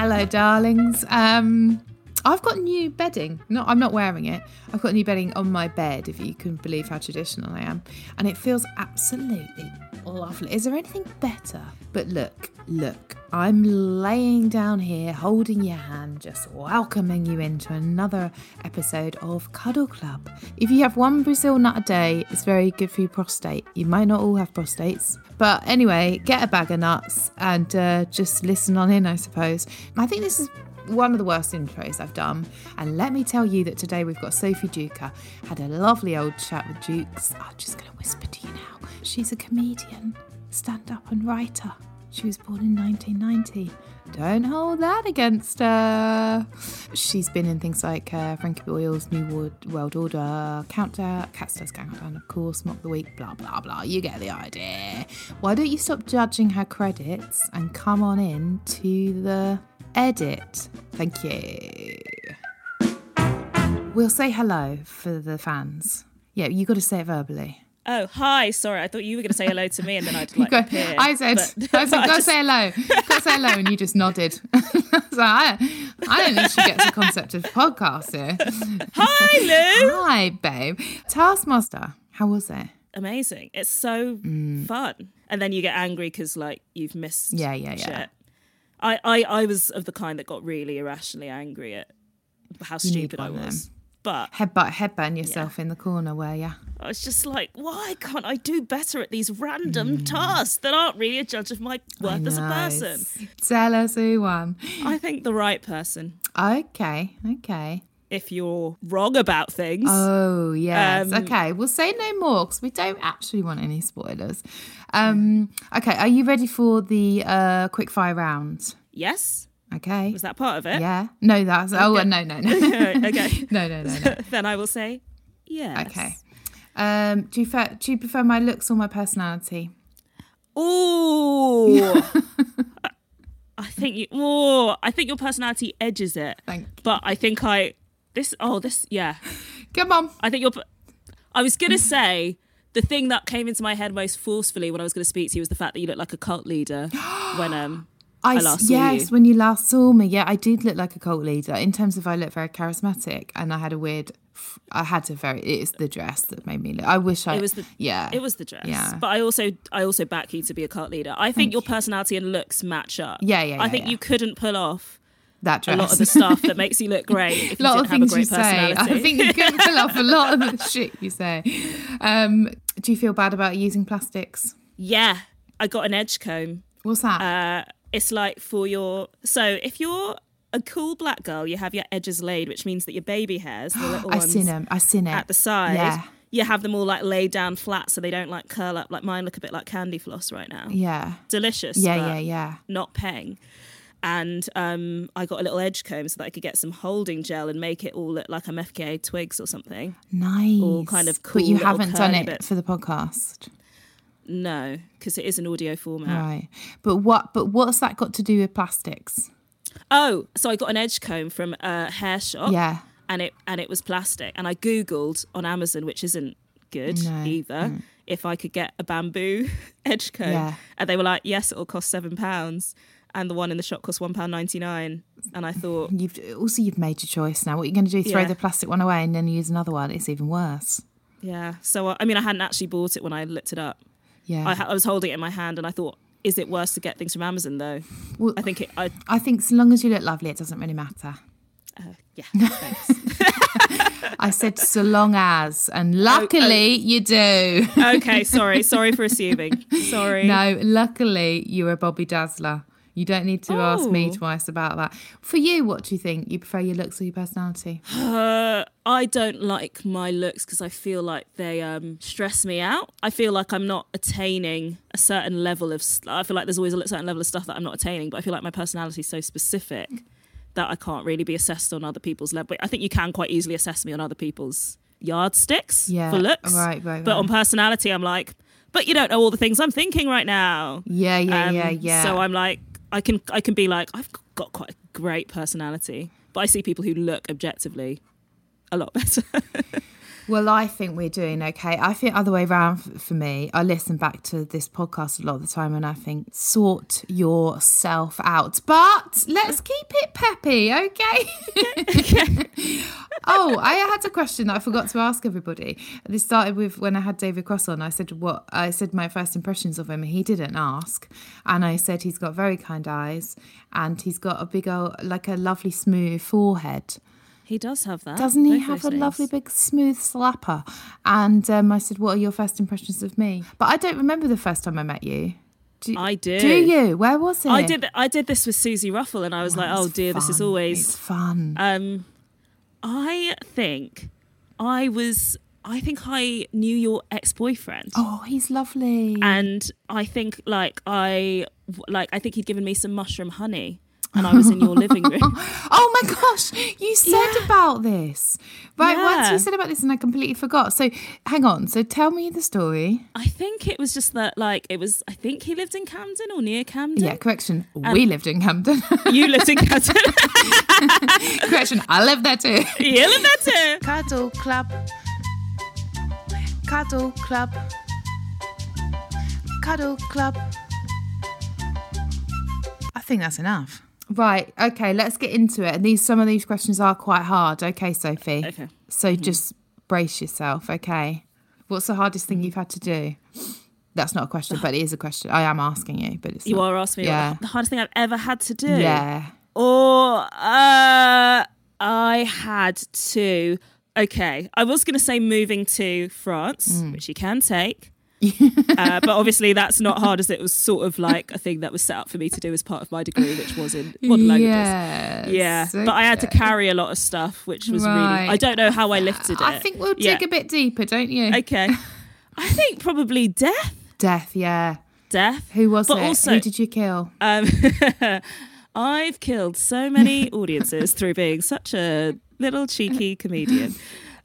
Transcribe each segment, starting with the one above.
Hello, darlings. Um, I've got new bedding. No, I'm not wearing it. I've got new bedding on my bed, if you can believe how traditional I am. And it feels absolutely lovely. Is there anything better? But look, look, I'm laying down here, holding your hand, just welcoming you into another episode of Cuddle Club. If you have one Brazil nut a day, it's very good for your prostate. You might not all have prostates. But anyway, get a bag of nuts and uh, just listen on in, I suppose. I think this is one of the worst intros I've done. And let me tell you that today we've got Sophie Duker. Had a lovely old chat with Jukes. I'm just going to whisper to you now. She's a comedian, stand up and writer. She was born in 1990. Don't hold that against her. She's been in things like uh, Frankie Boyle's New World, Order, Countdown, Cats Does Countdown, of course, Mock the Week, blah, blah, blah. You get the idea. Why don't you stop judging her credits and come on in to the edit? Thank you. We'll say hello for the fans. Yeah, you got to say it verbally. Oh, hi. Sorry, I thought you were going to say hello to me, and then I'd like Go- appear. I said, but- I said, go just- say hello. Go say hello, and you just nodded. so I, I don't think she gets the concept of podcast here. Hi, Lou. Hi, babe. Taskmaster, how was it? Amazing. It's so fun, and then you get angry because like you've missed. Mm. Yeah, yeah, yeah. I, I, I was of the kind that got really irrationally angry at how stupid I was. But Headbutt, headbang yourself in the corner, were you? I was just like, why can't I do better at these random Mm. tasks that aren't really a judge of my worth as a person? Tell us who won. I think the right person. Okay, okay. If you're wrong about things, Oh, yes. Um, okay, we'll say no more because we don't actually want any spoilers. Um, okay, are you ready for the uh, quick fire round? yes. Okay. Was that part of it? Yeah. No, that's. Oh, Okay. no, no, no. okay. no, no, no, no. then I will say yes. Okay. Um, do you prefer, do you prefer my looks or my personality? Ooh. I think you. Oh, I think your personality edges it. Thank you. But I think I. This. Oh, this. Yeah. Come on. I think you're. I was gonna say the thing that came into my head most forcefully when I was gonna speak to you was the fact that you look like a cult leader when um. I s- last saw yes, you. when you last saw me, yeah, I did look like a cult leader in terms of I looked very charismatic, and I had a weird. I had a very. It's the dress that made me look. I wish I. It was the yeah. It was the dress. Yeah. But I also I also back you to be a cult leader. I think your personality and looks match up. Yeah, yeah, I think yeah. you couldn't pull off that a lot of the stuff that makes you look great if a lot of things you say. I think you can pull off a lot of the shit you say. Um, do you feel bad about using plastics? yeah, I got an edge comb. What's that? Uh, it's like for your so if you're a cool black girl, you have your edges laid, which means that your baby hairs, the little I ones seen them. I seen it at the side, Yeah. you have them all like laid down flat so they don't like curl up. Like mine look a bit like candy floss right now. Yeah. Delicious. Yeah, yeah, yeah. Not peng. And um, I got a little edge comb so that I could get some holding gel and make it all look like I'm FKA twigs or something. Nice. All kind of cool. But you haven't done it bits. for the podcast. No, because it is an audio format. Right. But what but what's that got to do with plastics? Oh, so I got an edge comb from a hair shop. Yeah. And it and it was plastic. And I googled on Amazon, which isn't good No, either, if I could get a bamboo edge comb. Yeah. And they were like, yes, it'll cost seven pounds. And the one in the shop cost one pound ninety nine. And I thought, You've also you've made your choice now. What are you going to do? Throw Yeah. the plastic one away and then use another one? It's even worse. Yeah. So I mean, I hadn't actually bought it when I looked it up. Yeah. I, I was holding it in my hand, and I thought, is it worse to get things from Amazon though? Well- I think it. I I think so long as you look lovely, it doesn't really matter. uh, yeah. Thanks. I said so long as, and luckily you do. okay. Sorry. Sorry for assuming. Sorry. No, luckily you're a Bobby Dazzler. You don't need to ask me Oh. twice about that. For you, what do you think? You prefer your looks or your personality? Uh, I don't like my looks because I feel like they um, stress me out. I feel like I'm not attaining a certain level of. I feel like there's always a certain level of stuff that I'm not attaining, but I feel like my personality is so specific that I can't really be assessed on other people's level. I think you can quite easily assess me on other people's yardsticks Yeah, for looks. right, right, But right. on personality, I'm like, but you don't know all the things I'm thinking right now. Yeah, yeah, Um, yeah, yeah. So I'm like, I can I can be like, I've got quite a great personality, but I see people who look objectively a lot better. Well, I think we're doing okay. I think other way around for me. I listen back to this podcast a lot of the time, and I think sort yourself out. But let's keep it peppy, okay? oh, I had a question that I forgot to ask everybody. This started with when I had David Cross on. I said what I said my first impressions of him. He didn't ask, and I said he's got very kind eyes, and he's got a big old, like a lovely smooth forehead. He does have that. Doesn't he have a lovely big smooth slapper? And um, I said, "What are your first impressions of me?" But I don't remember the first time I met you. Do, I do. Do you? Where was it? I did. I did this with Suzi Ruffell, and I was like, "Oh dear, this is fun. always." It's fun. Um, I think I was. I think I knew your ex-boyfriend, oh, he's lovely. and I think like I like I think he'd given me some mushroom honey, and I was in your living room. oh my gosh, you said Yeah. about this. Right, once Yeah. you said about this, and I completely forgot. So, hang on. So, tell me the story. I think it was just that like it was. I think he lived in Camden or near Camden. Yeah, correction. we lived in Camden. You lived in Camden. correction. I lived there too. you lived there too. Cuddle Club. Cuddle Club. Cuddle Club. I think that's enough. Right. Okay. Let's get into it. And these some of these questions are quite hard. Okay, Sophie. Okay. So just brace yourself. Okay. What's the hardest thing you've had to do? That's not a question, but it is a question. I am asking you, but it's You not. are asking me Yeah. the hardest thing I've ever had to do. Yeah. Or uh, I had to. Okay, I was going to say moving to France, Mm. which you can take. uh, but obviously, that's not hard as it was sort of like a thing that was set up for me to do as part of my degree, which was in modern languages. Yes, Yeah, but I had to carry a lot of stuff, which was really. I don't know how I lifted it. I think we'll dig Yeah. a bit deeper, don't you? Okay, I think probably death. Death, yeah. Death. Who was But it? also- Who did you kill? Um, I've killed so many audiences through being such a little cheeky comedian.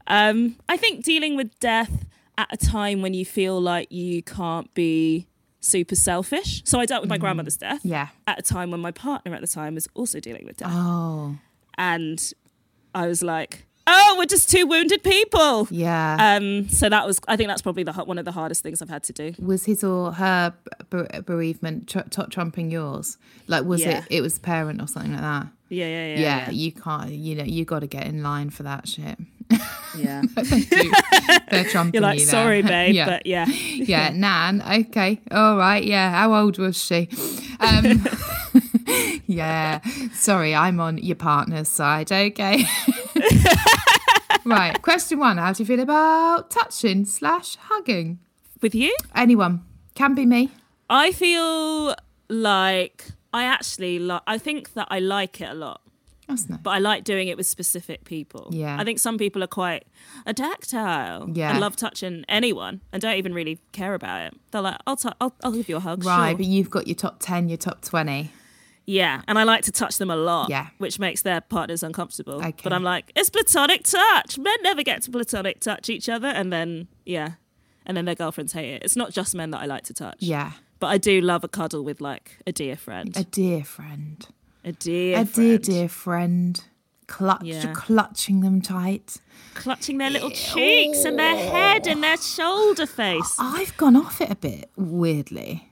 Um, I think dealing with death at a time when you feel like you can't be super selfish. So I dealt with my grandmother's death Yeah. at a time when my partner at the time was also dealing with death. Oh, And I was like, oh, we're just two wounded people. yeah. Um, so that was, I think that's probably the, one of the hardest things I've had to do. was his or her bereavement tr- top trumping yours? Like, was Yeah. it? It was parent or something like that. Yeah, yeah, yeah. Yeah, Yeah. you can't. You know, you got to get in line for that shit. Yeah. They're trumping You're like, you sorry, babe, yeah. but yeah. yeah, Nan. Okay, all right. Yeah, how old was she? Um, yeah, sorry, I'm on your partner's side. Okay. right. Question one: How do you feel about touching slash hugging With you? anyone? Can be me. I feel like I actually like. I think that I like it a lot, That's nice. but I like doing it with specific people. Yeah. I think some people are quite a tactile. Yeah. and love touching anyone and don't even really care about it. They're like, I'll, t- I'll, I'll give you a hug. Right, sure. but you've got your top ten, your top twenty. Yeah, and I like to touch them a lot. Yeah. which makes their partners uncomfortable. Okay. But I'm like, it's platonic touch. Men never get to platonic touch each other, and then yeah, and then their girlfriends hate it. It's not just men that I like to touch. Yeah, But I do love a cuddle with like a dear friend. a dear friend, A dear a dear friend. dear friend. Clutch, Yeah. clutching them tight. Clutching their little cheeks and their head and their shoulder face. I've gone off it a bit weirdly.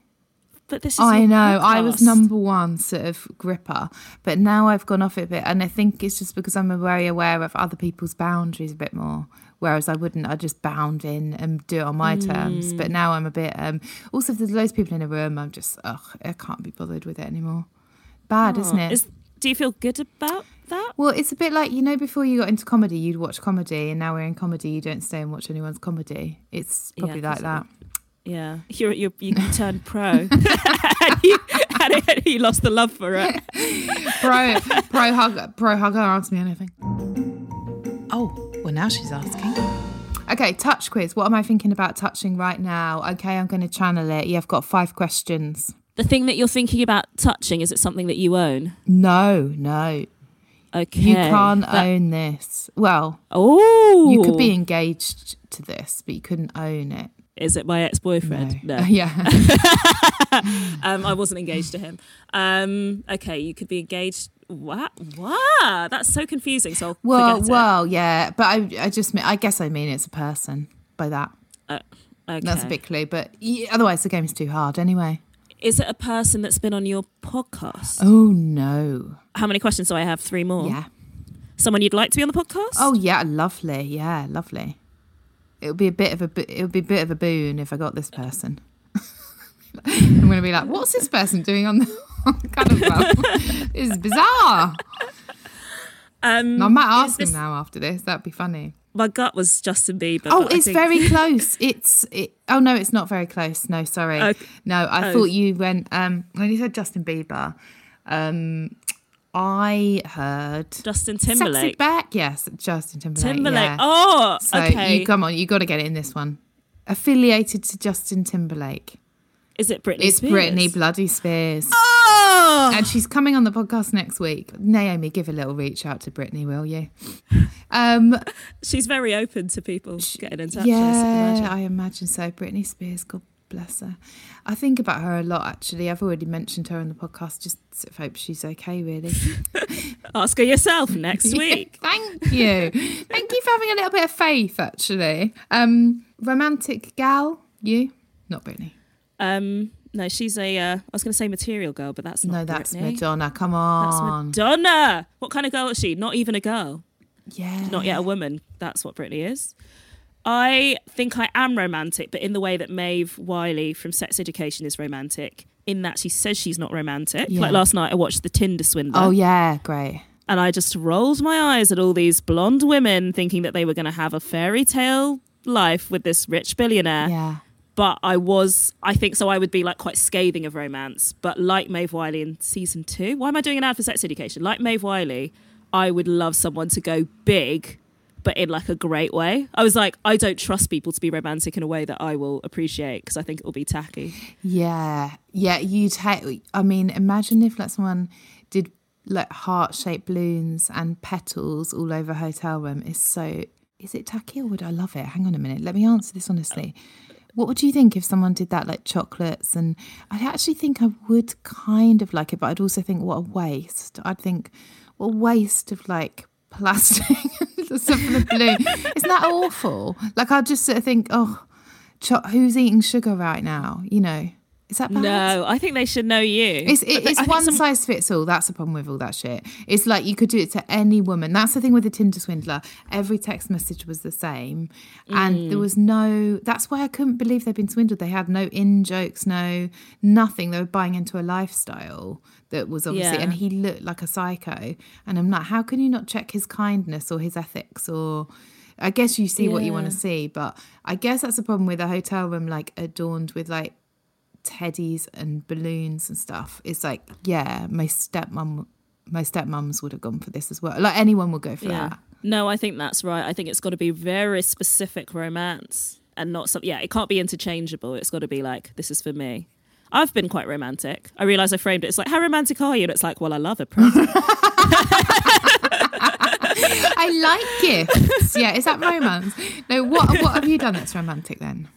But this is I know. I was number one sort of gripper, but now I've gone off it a bit, and I think it's just because I'm very aware of other people's boundaries a bit more Whereas I wouldn't, I'd just bound in and do it on my terms. Mm. But now I'm a bit. Um, also, if there's loads of people in a room, I'm just, ugh, I can't be bothered with it anymore. Bad, oh, isn't it? Is, do you feel good about that? Well, it's a bit like you know, before you got into comedy, you'd watch comedy, and now we're in comedy, you don't stay and watch anyone's comedy. It's Yeah, probably like 'cause that. Yeah, you're, you're, you turned pro, and, you, and you lost the love for it. Pro, pro hugger, pro hugger, ask me anything. Oh, well, now she's asking. Okay, touch quiz. What am I thinking about touching right now? Okay, I'm going to channel it. Yeah, I've got five questions. The thing that you're thinking about touching is it something that you own? No, no, Okay, you can't That- own this. Well, Oh, you could be engaged to this, but you couldn't own it. Is it my ex-boyfriend? No, yeah. um, I wasn't engaged to him. Um, okay, you could be engaged. What? Wow, that's so confusing. So I'll Well, well, yeah, but I, I just, I guess I mean it's a person by that. Uh, okay. That's a big clue, but otherwise the game's too hard anyway. Is it a person that's been on your podcast? Oh no, How many questions do I have? Three more. yeah. Someone you'd like to be on the podcast? Oh yeah, lovely, yeah, lovely. It would be a bit of a, bo- it would be a bit of a boon if I got this person. I'm going to be like, what's this person doing on the kind of well, This is bizarre. um, I might ask him now after this. That'd be funny. My gut was Justin Bieber. Oh, it's think- very close. It's it. Oh no, it's not very close. No, sorry. Okay. No, I Oh. thought you went. Um, when you said Justin Bieber, um, I heard Justin Sexy Timberlake. back. Yes, Justin Timberlake. Timberlake. yeah. Oh, So okay. you come on, you got to get it in this one. Affiliated to Justin Timberlake. Is it Britney It's Spears? Britney Bloody Spears. Oh, And she's coming on the podcast next week. Naomi, give a little reach out to Britney, will you? Um, she's very open to people getting in touch. I yeah, imagine. I imagine so. Britney Spears, God bless her. I think about her a lot, actually. I've already mentioned her on the podcast. Just sort of hope she's okay, really. Ask her yourself next week. Thank you. Thank you for having a little bit of faith, actually. Um, romantic gal, you? Not Britney. Um, no, she's a. Uh, I was going to say material girl, but that's not. No, that's Britney. Madonna. Come on, That's. Madonna. What kind of girl is she? Not even a girl. yeah. Not yet a woman. That's what Britney is. I think I am romantic, but in the way that Maeve Wiley from Sex Education is romantic, in that she says she's not romantic. Yeah. Like last night, I watched The Tinder Swindler. Oh, yeah. Great. and I just rolled my eyes at all these blonde women thinking that they were going to have a fairy tale life with this rich billionaire. Yeah. But I was, I think so. I would be like quite scathing of romance. But like Maeve Wiley in season two, why am I doing an ad for sex education? Like Maeve Wiley, I would love someone to go big, but in like a great way. I was like, I don't trust people to be romantic in a way that I will appreciate because I think it will be tacky. Yeah. Yeah. You'd hate, I mean, imagine if like someone did like heart shaped balloons and petals all over a hotel room. It's so, is it tacky or would I love it? Hang on a minute. Let me answer this honestly. What would you think if someone did that, like chocolates? And I actually think I would kind of like it, but I'd also think, what a waste. I'd think, what a waste of like plastic the balloon. Isn't that awful? Like, I'd just sort of think, oh, cho- who's eating sugar right now? You know, is that bad? No, I think they should know you. It's, it, it's one some- size fits all. That's the problem with all that shit. It's like you could do it to any woman. That's the thing with the Tinder swindler. Every text message was the same, and Mm. there was no. That's why I couldn't believe they'd been swindled. They had no in jokes, no nothing. They were buying into a lifestyle that was obviously, Yeah. and he looked like a psycho. And I'm like, how can you not check his kindness or his ethics or? I guess you see what you want to see, but I guess that's the problem with a hotel room like adorned with like teddies and balloons and stuff. It's like, yeah, my stepmom, my stepmums would have gone for this as well. Like anyone would go for Yeah. that. No, I think that's right. I think it's got to be very specific romance and not some. Yeah, it can't be interchangeable. It's got to be like this is for me. I've been quite romantic. I realise I framed it. It's like how romantic are you? And it's like, well, I love a present. I like gifts. Yeah, is that romance? No, what what have you done that's romantic then?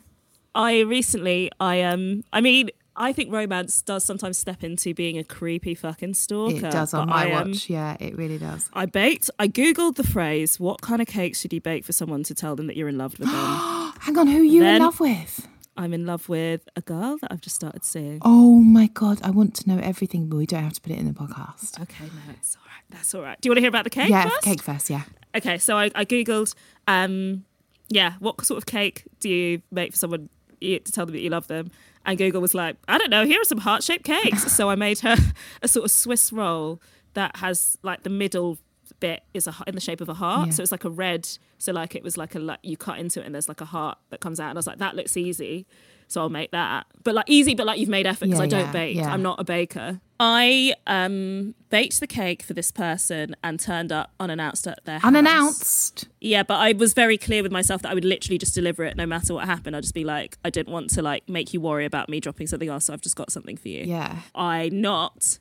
I recently, I um, I mean, I think romance does sometimes step into being a creepy fucking stalker. It does on my I, um, watch. Yeah, it really does. I baked. I googled the phrase. What kind of cake should you bake for someone to tell them that you're in love with them? Hang on, who are you Then- in love with? I'm in love with a girl that I've just started seeing. Oh my god, I want to know everything, but we don't have to put it in the podcast. Okay, no, it's all right. That's all right. Do you want to hear about the cake yeah, first? cake first. Yeah. Okay, so I, I googled um, yeah, what sort of cake do you make for someone you- to tell them that you love them? And Google was like, I don't know, here are some heart shaped cakes. so I made her a sort of Swiss roll that has like the middle bit is a, in the shape of a heart. Yeah. So it's like a red. So like it was like a, like you cut into it and there's like a heart that comes out. And I was like, that looks easy. So I'll make that. But like easy, but like you've made effort because Yeah, I don't yeah, bake. I'm not a baker. I um baked the cake for this person and turned up unannounced at their house. Unannounced. Yeah, but I was very clear with myself that I would literally just deliver it no matter what happened. I'd just be like, I didn't want to like make you worry about me dropping something else, so I've just got something for you. Yeah. I knocked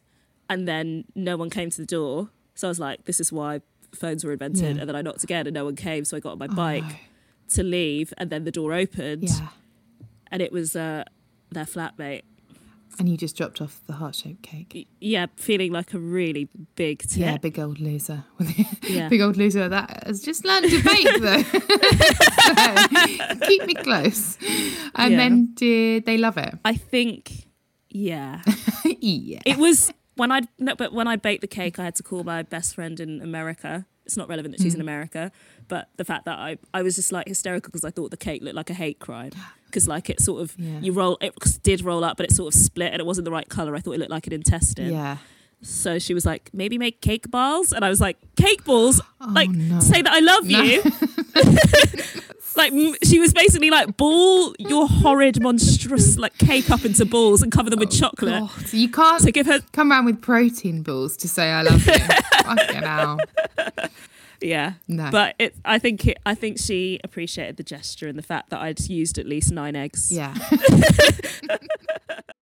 and then no one came to the door. So I was like, this is why phones were invented. Yeah. Oh, And then I knocked again and no one came. So I got on my bike to leave and then the door opened Yeah. and it was uh, their flatmate. And you just dropped off the heart shaped cake. Yeah, feeling like a really big tit. Yeah, big old loser. Yeah. big old loser. That has just learned to bake though. So, keep me close. And Yeah. then did they love it? I think, yeah. yeah. It was when I no, but when I baked the cake, I had to call my best friend in America. It's not relevant that she's in Mm. America, but the fact that I I was just like hysterical because I thought the cake looked like a hate crime because like it sort of Yeah. you roll it did roll up, but it sort of split and it wasn't the right color. I thought it looked like an intestine. yeah. So she was like, maybe make cake balls, and I was like, cake balls, oh, like Oh, no. say that I love you. like she was basically like ball your horrid monstrous like cake up into balls and cover them with oh, chocolate. God, so you can't So give her come around with protein balls to say I love you. Fucking hell. Yeah. No. But it I think it I think she appreciated the gesture and the fact that I'd used at least nine eggs. Yeah.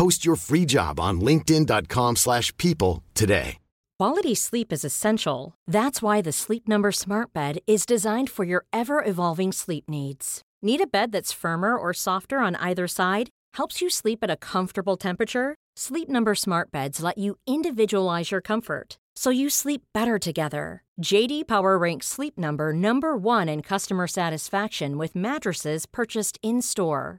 Post your free job on linkedin.com/people slash people today. Quality sleep is essential. That's why the Sleep Number Smart Bed is designed for your ever evolving sleep needs. Need a bed that's firmer or softer on either side? Helps you sleep at a comfortable temperature? Sleep Number Smart Beds let you individualize your comfort so you sleep better together. JD Power ranks Sleep Number number 1 in customer satisfaction with mattresses purchased in-store.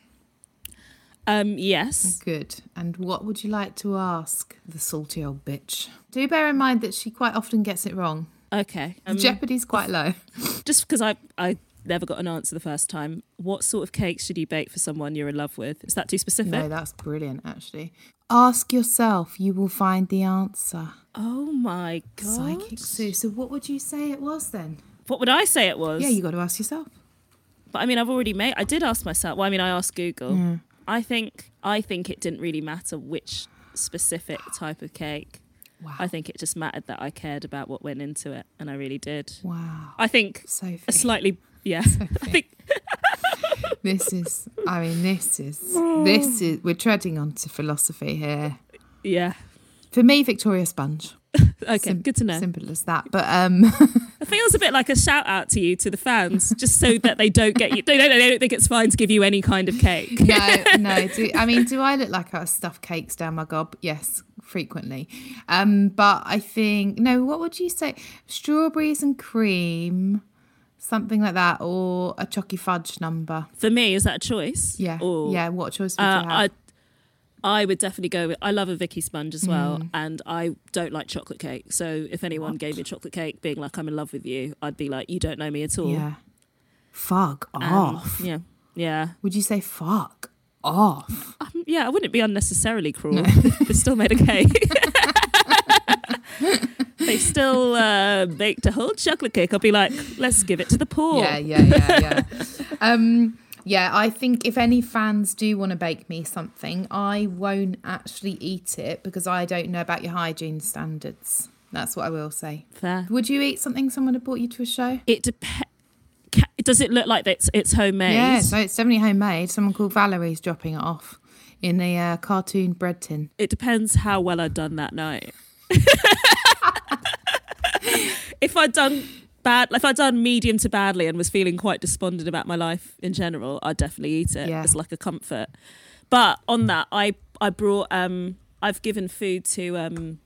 Um yes. Good. And what would you like to ask the salty old bitch? Do bear in mind that she quite often gets it wrong. Okay. Um, Jeopardy's quite low. just because I I never got an answer the first time. What sort of cake should you bake for someone you're in love with? Is that too specific? No, that's brilliant, actually. Ask yourself, you will find the answer. oh my god. Psychic Sue. So, what would you say it was then? What would I say it was? Yeah, you got to ask yourself. But I mean, I've already made. I did ask myself. Well, I mean, I asked Google. I think. I think it didn't really matter which specific type of cake. Wow. I think it just mattered that I cared about what went into it, and I really did. Wow. I think Sophie. a slightly. Yeah. I think. This is, I mean, this is, this is, we're treading onto philosophy here. Yeah. For me, Victoria Sponge. Okay. Sim- good to know. Simple as that. But um, It feels a bit like a shout out to you to the fans, just so that they don't get you. They don't. They don't think it's fine to give you any kind of cake. no, no. Do, I mean, do I look like I stuff cakes down my gob? Yes, frequently. Um, but I think no. What would you say? Strawberries and cream, something like that, or a chocky fudge number? For me, is that a choice? Yeah, Or, yeah. What choice would Uh, you have? I, I would definitely go with. I love a Vicky sponge as well, Mm. and I don't like chocolate cake. So if anyone gave me chocolate cake, being like I'm in love with you, I'd be like, you don't know me at all. Yeah. Fuck Um, off. Yeah, yeah, Would you say fuck off? Um, yeah. I wouldn't be unnecessarily cruel. they still made a cake. they still uh, baked a whole chocolate cake. I'll be like, let's give it to the poor. Yeah, yeah, yeah, yeah. um, yeah, I think if any fans do want to bake me something, I won't actually eat it because I don't know about your hygiene standards. That's what I will say. Fair. Would you eat something someone had brought you to a show? It depends. Does it look like it's it's homemade? Yeah, so it's definitely homemade. Someone called Valerie's dropping it off in a uh, cartoon bread tin. it depends how well I'd done that night. if I'd done bad, if I'd done medium to badly and was feeling quite despondent about my life in general, I'd definitely eat it Yeah. as like a comfort. But on that, I I brought um I've given food to um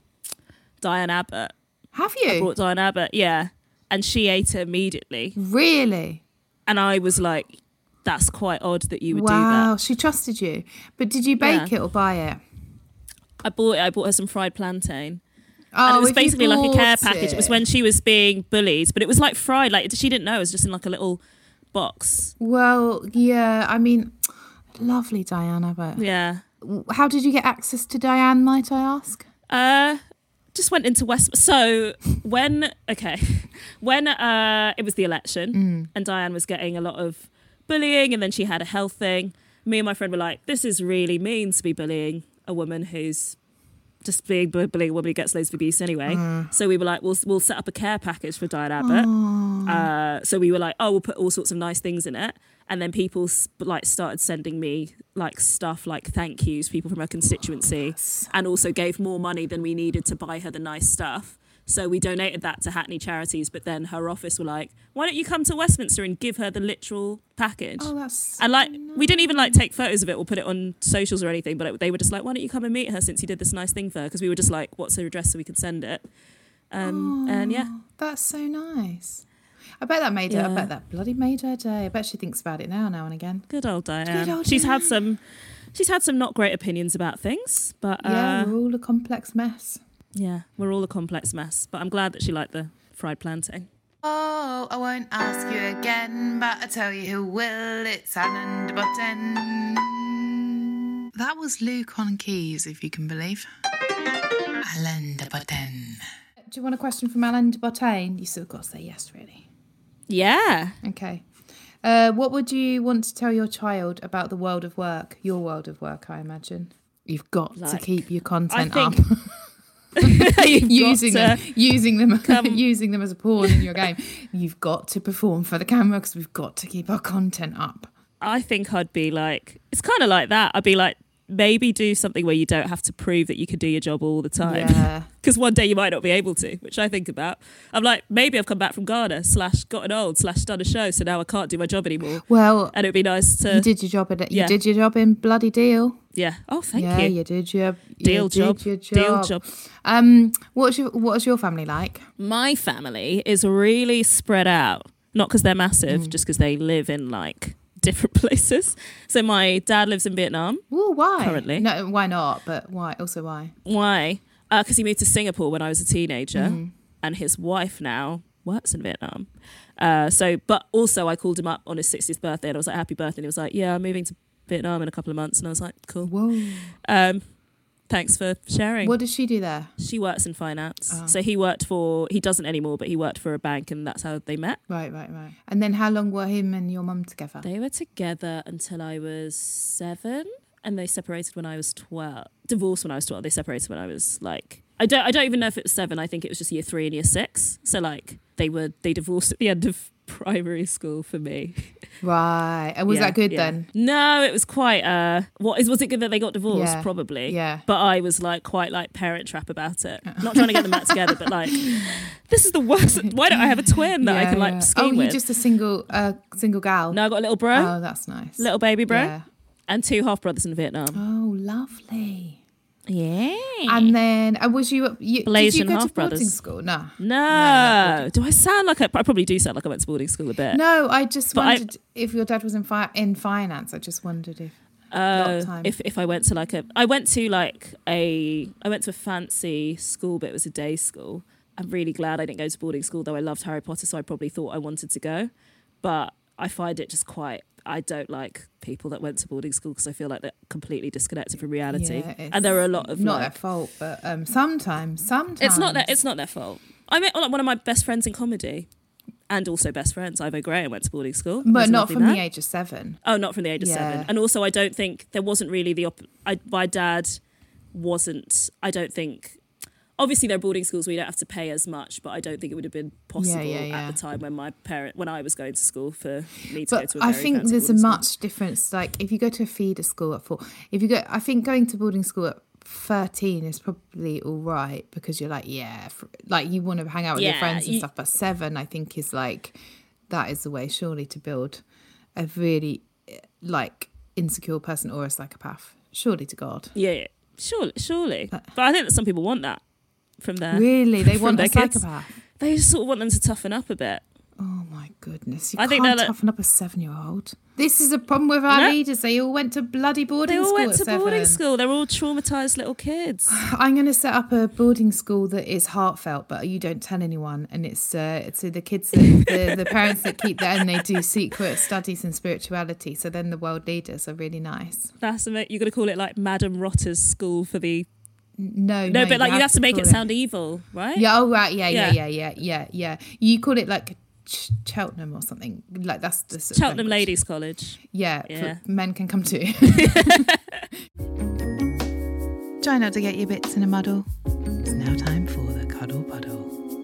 Diane Abbott. Have I you? brought Diane Abbott, yeah, and she ate it immediately, Really? and I was like, "That's quite odd that you would do that. Wow, she trusted you. But did you bake Yeah. it or buy it? I bought it. I bought her some fried plantain. Oh, and it was basically like a care package. It was when she was being bullied, but it was like fried. Like she didn't know it was just in like a little box. Well, yeah, I mean, lovely Diana, but Yeah. how did you get access to Diane, might I ask? Uh just went into West so when okay. When uh it was the election and Diane was getting a lot of bullying and then she had a health thing, me and my friend were like, This is really mean to be bullying a woman who's just being bu- bullying a woman who gets loads of abuse anyway. So we were like, we'll we'll set up a care package for Diane Abbott. Uh, so we were like, oh, we'll put all sorts of nice things in it. And then people like started sending me like stuff like thank yous, people from her constituency, and also gave more money than we needed to buy her the nice stuff. So we donated that to Hackney Charities, but then her office were like, why don't you come to Westminster and give her the literal package? Oh, that's And like, we didn't even like take photos of it or put it on socials or anything, but it, they were just like, why don't you come and meet her since you did this nice thing for her? Because we were just like, what's her address so we could send it? Um, and yeah, that's so nice. I bet that made her. I bet that bloody made her day. I bet she thinks about it now, now and again. good old Diane. Good old she's had some, she's had some not great opinions about things, but yeah, uh, we're all a complex mess. Yeah, we're all a complex mess. But I'm glad that she liked the fried plantain. Oh, I won't ask you again, but I tell you who will. It's Alain de Botton. That was Luke on keys, if you can believe. Alain de Botton. Do you want a question from Alain de Botton? You still got to say yes, really. Yeah, Okay. Uh, what would you want to tell your child about the world of work? Your world of work, I imagine. You've got to keep your content think up. Using them, using them, using them as a pawn in your game. You've got to perform for the camera because we've got to keep our content up. I think I'd be like, it's kind of like that. I'd be like, maybe do something where you don't have to prove that you can do your job all the time. Yeah. Because one day you might not be able to, which I think about. I'm like, maybe I've come back from Ghana, slash gotten old, slash done a show, so now I can't do my job anymore. Well, And it'd be nice to, you did your job. In, you yeah. did your job in bloody deal. Yeah. Oh, thank yeah, you. Yeah, you did your you Deal did job. Your Deal job. job. Um, what's your what's your family like? My family is really spread out, not because they're massive, Mm. just because they live in like different places. So my dad lives in Vietnam. Oh, why? Currently. no, why not? But why? Also, why? Why? Because he moved to Singapore when I was a teenager, Mm-hmm. and his wife now works in Vietnam. Uh, so, but also I called him up on his 60th birthday, and I was like, "Happy birthday!" And he was like, "Yeah, I'm moving to Vietnam in a couple of months," and I was like, "Cool." Whoa. Um, thanks for sharing. What does she do there? She works in finance, Oh. so he worked for. He doesn't anymore, but he worked for a bank, and that's how they met. Right, right, right. And then how long were him and your mum together? They were together until I was seven, and they separated when I was twelve. Divorced when I was twelve. They separated when I was like I don't I don't even know if it was seven. I think it was just year three and year six. So like they were they divorced at the end of primary school for me. Right. And was Yeah, that good yeah. then? No, it was quite. Uh, what is was it good that they got divorced? Yeah, Probably. yeah. But I was like quite like parent trap about it. Not trying to get them back together, but like this is the worst. Why don't I have a twin that I can like scheme Oh, you're with? just a single, uh, single gal. no, I got a little bro, Oh, that's nice. little baby bro, Yeah. and two half brothers in Vietnam. Oh, lovely. Yeah. And then, uh, was you, you did you go to half boarding brothers. school? No. No. Do I sound like I, I probably do sound like I went to boarding school a bit. No, I just But I- wondered if your dad was in fi- in finance. I just wondered if. Uh, if if I went to like a, I went to like a, I went to a fancy school, but it was a day school. I'm really glad I didn't go to boarding school, though I loved Harry Potter, so I probably thought I wanted to go. But I find it just quite. I don't like people that went to boarding school because I feel like they're completely disconnected from reality. Yeah, and there are a lot of not like, their fault, but um, sometimes, sometimes it's not that it's not their fault. I met one of my best friends in comedy, and also best friends, Ivo Graham, went to boarding school. But a not from man. the age of seven. Oh, not from the age of Yeah. seven. And also, I don't think there wasn't really the. Op- I, my dad wasn't. I don't think. Obviously, they're boarding schools where you don't have to pay as much, but I don't think it would have been possible yeah, yeah. at the time when my parent, when I was going to school, for me to go But to a I very think there's a boarding school. much difference. Like if you go to a feeder school at four, if you go, I think going to boarding school at thirteen is probably all right because you're like, yeah, fr like you want to hang out with your friends and you- stuff. But seven, I think, is like that is the way surely to build a really like insecure person or a psychopath. Surely to God. Yeah, yeah. surely, surely. But I think that some people want that from their. Really, they want their a kids. psychopath. They just sort of want them to toughen up a bit. Oh my goodness! You I think can't like- toughen up a seven-year-old. This is a problem with our No. leaders. They all went to bloody boarding They all school went to boarding school. They're all traumatized little kids. I'm going to set up a boarding school that is heartfelt, but you don't tell anyone. And it's uh, so the kids, that, the, the parents that keep that, and they do secret studies in spirituality. So then the world leaders are really nice. That's ama- you're going to call it like Madam Rotter's school for the. No, No, but like you have to make call it sound evil, right? Yeah. Oh right. Yeah. Yeah. Yeah. Yeah. Yeah. Yeah. Yeah. You call it like Ch- Cheltenham or something. Like that's the Cheltenham language. Ladies College. Yeah, for- Yeah. men can come too. Try not to get your bits in a muddle. It's now time for the cuddle puddle.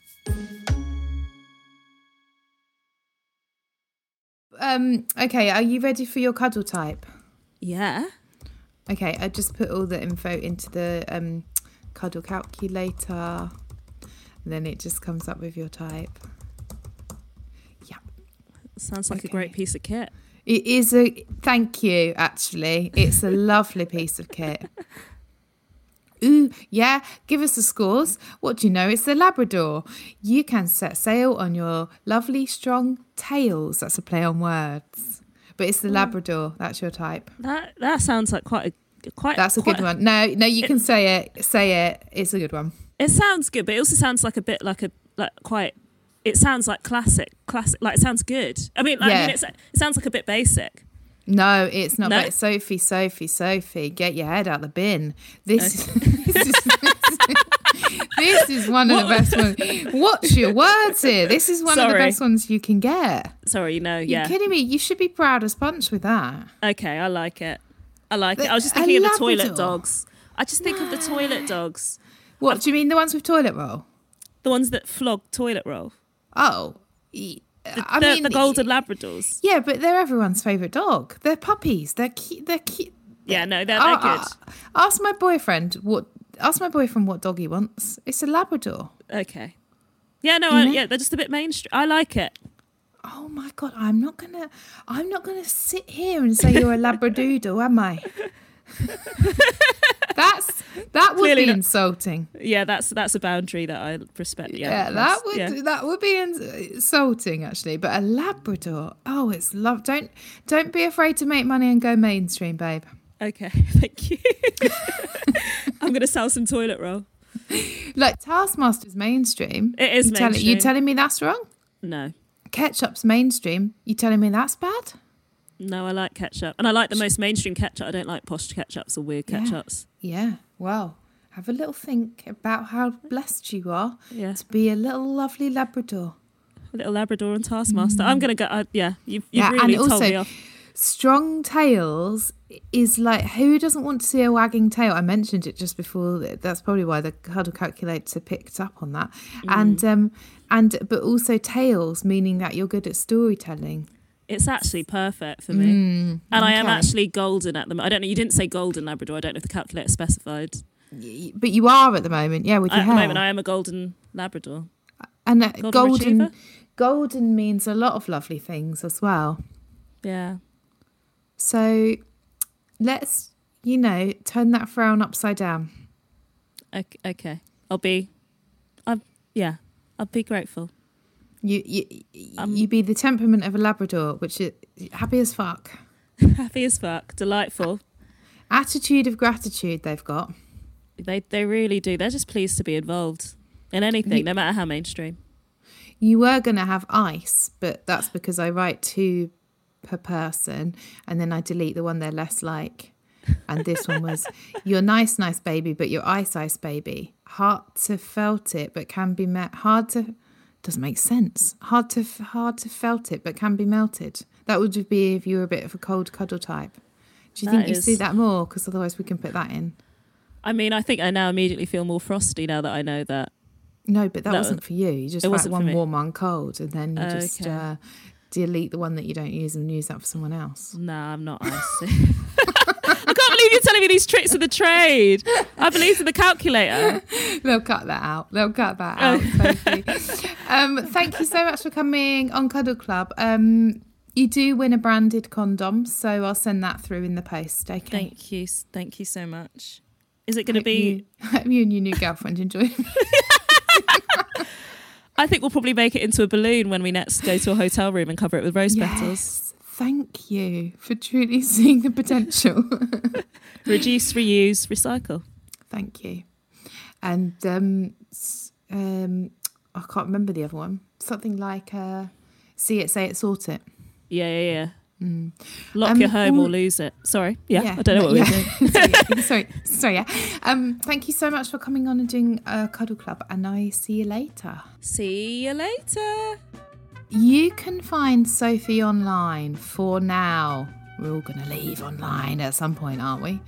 Um. Okay. Are you ready for your cuddle type? Yeah. Okay. I just put all the info into the um cuddle calculator. And then it just comes up with your type. Yeah. Sounds like a great piece of kit. It is a thank you, actually. It's a lovely piece of kit. Ooh, yeah, give us the scores. What do you know? It's the Labrador. You can set sail on your lovely, strong tails. That's a play on words. But it's the Labrador. That's your type. That that sounds like quite a quite. That's a quite good one. No, no, you can say it. Say it. It's a good one. It sounds good, but it also sounds like a bit like a like quite. It sounds like classic, classic. Like it sounds good. I mean, like, I Yeah. mean, it's, it sounds like a bit basic. No, it's not. No? But Sophie, Sophie, Sophie, get your head out the bin. This, this, is, this is one of the best ones. Watch your words here. This is one of the best ones you can get. Sorry, no, yeah. You're kidding me? You should be proud as punch with that. Okay, I like it. I like it. I was just thinking of the toilet dogs. I just think of the toilet dogs, What do you mean? The ones with toilet roll? the ones that flog toilet roll. Oh, e- The, I the, mean, the golden Labradors. Yeah, but they're everyone's favourite dog. They're puppies. They're cute. They're cute. Yeah, no, they're, they're Ah, good. ah, ask my boyfriend what. Ask my boyfriend what dog he wants. It's a Labrador. Okay. Yeah, no, I, yeah, they're just a bit mainstream. I like it. Oh my god, I'm not gonna I'm not gonna sit here and say you're a labradoodle, am I? That's that would Clearly be not. insulting. Yeah, that's that's a boundary that I respect. Yeah, Yeah, that would yeah. that would be insulting actually. But a labrador, oh, it's love. Don't don't be afraid to make money and go mainstream, babe. Okay, thank you. I'm gonna sell some toilet roll. Like Taskmaster's mainstream. It is you tell- you mainstream. telling me that's wrong? No, Ketchup's mainstream. You telling me that's bad? no, I like ketchup, and I like the most mainstream ketchup. I don't like posh ketchups or weird ketchups. Yeah. Well, have a little think about how blessed you are Yeah, to be a little lovely Labrador. A little Labrador and Taskmaster. I'm gonna go. Uh, yeah, you've, you've Yeah, really told also- me off. Strong tails is like who doesn't want to see a wagging tail? I mentioned it just before. That's probably why the huddle calculator picked up on that. Mm. And um and but also tails meaning that you're good at storytelling. It's actually perfect for me, and I am Mm, actually golden at the moment. I don't know. You didn't say golden Labrador. I don't know if the calculator specified. But you are at the moment, yeah, with your At the moment, I am a golden Labrador. and uh, Golden golden golden means a lot of lovely things as well. Yeah. So let's you know turn that frown upside down. Okay. okay. I'll be. I'll, yeah. I'll be grateful. You you Um, you be the temperament of a Labrador, which is happy as fuck. Happy as fuck. Delightful. Attitude of gratitude they've got. They they really do. They're just pleased to be involved in anything, no matter how mainstream. You were going to have ice, but that's because I write two per person and then I delete the one they're less like. And this one was, You're nice, nice baby, but you're ice, ice baby. Hard to felt it, but can be met. Hard to, doesn't make sense. Hard to, hard to felt it, but can be melted. That would be if you were a bit of a cold cuddle type. Do you That think you is- see that more? Because otherwise we can put that in. I mean, I think I now immediately feel more frosty now that I know that. No, but that No, wasn't for you. You just it one warm, one cold, and then you just Okay. uh, delete the one that you don't use and use that for someone else. No, I'm not. I can't believe you're telling me these tricks of the trade. I believe in the calculator. They'll cut that out. They'll cut that Oh. out. Um, thank you so much for coming on Cuddle Club. Um, you do win a branded condom, so I'll send that through in the post. Okay. Thank you, thank you so much. Is it going to be? You, hope you and your new girlfriend enjoy. I think we'll probably make it into a balloon when we next go to a hotel room and cover it with rose petals. yes. Thank you for truly seeing the potential. Reduce, reuse, recycle. Thank you. And um, um, I can't remember the other one. Something like uh, see it, say it, sort it. Yeah, yeah, yeah. Lock Um, your home or lose it. Sorry. Yeah, Yeah, I don't know no, what we're doing. yeah. sorry, sorry, yeah. Um, thank you so much for coming on and doing a cuddle club, and I see you later. See you later. You can find Sophie online for now. We're all going to leave online at some point, aren't we?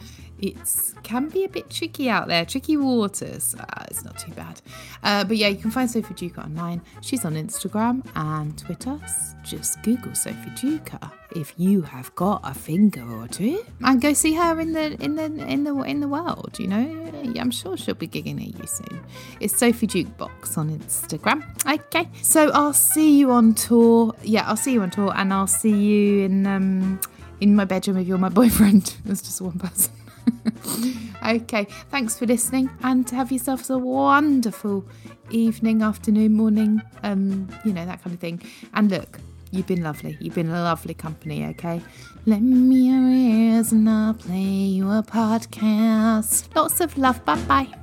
It's can be a bit tricky out there, tricky waters. Uh, it's not too bad, uh, but yeah, you can find Sophie Duker online. She's on Instagram and Twitter. Just Google Sophie Duker if you have got a finger or two, and go see her in the in the in the in the world. You know, I'm sure she'll be gigging at you soon. It's Sophie Jukebox on Instagram. Okay, so I'll see you on tour. Yeah, I'll see you on tour, and I'll see you in um in my bedroom if you're my boyfriend. There's just one person. okay, thanks for listening, and have yourselves a wonderful evening, afternoon, morning, um, you know that kind of thing. And look. You've been lovely. You've been a lovely company, okay? Let me your ears and I'll play you a podcast. Lots of love. Bye bye.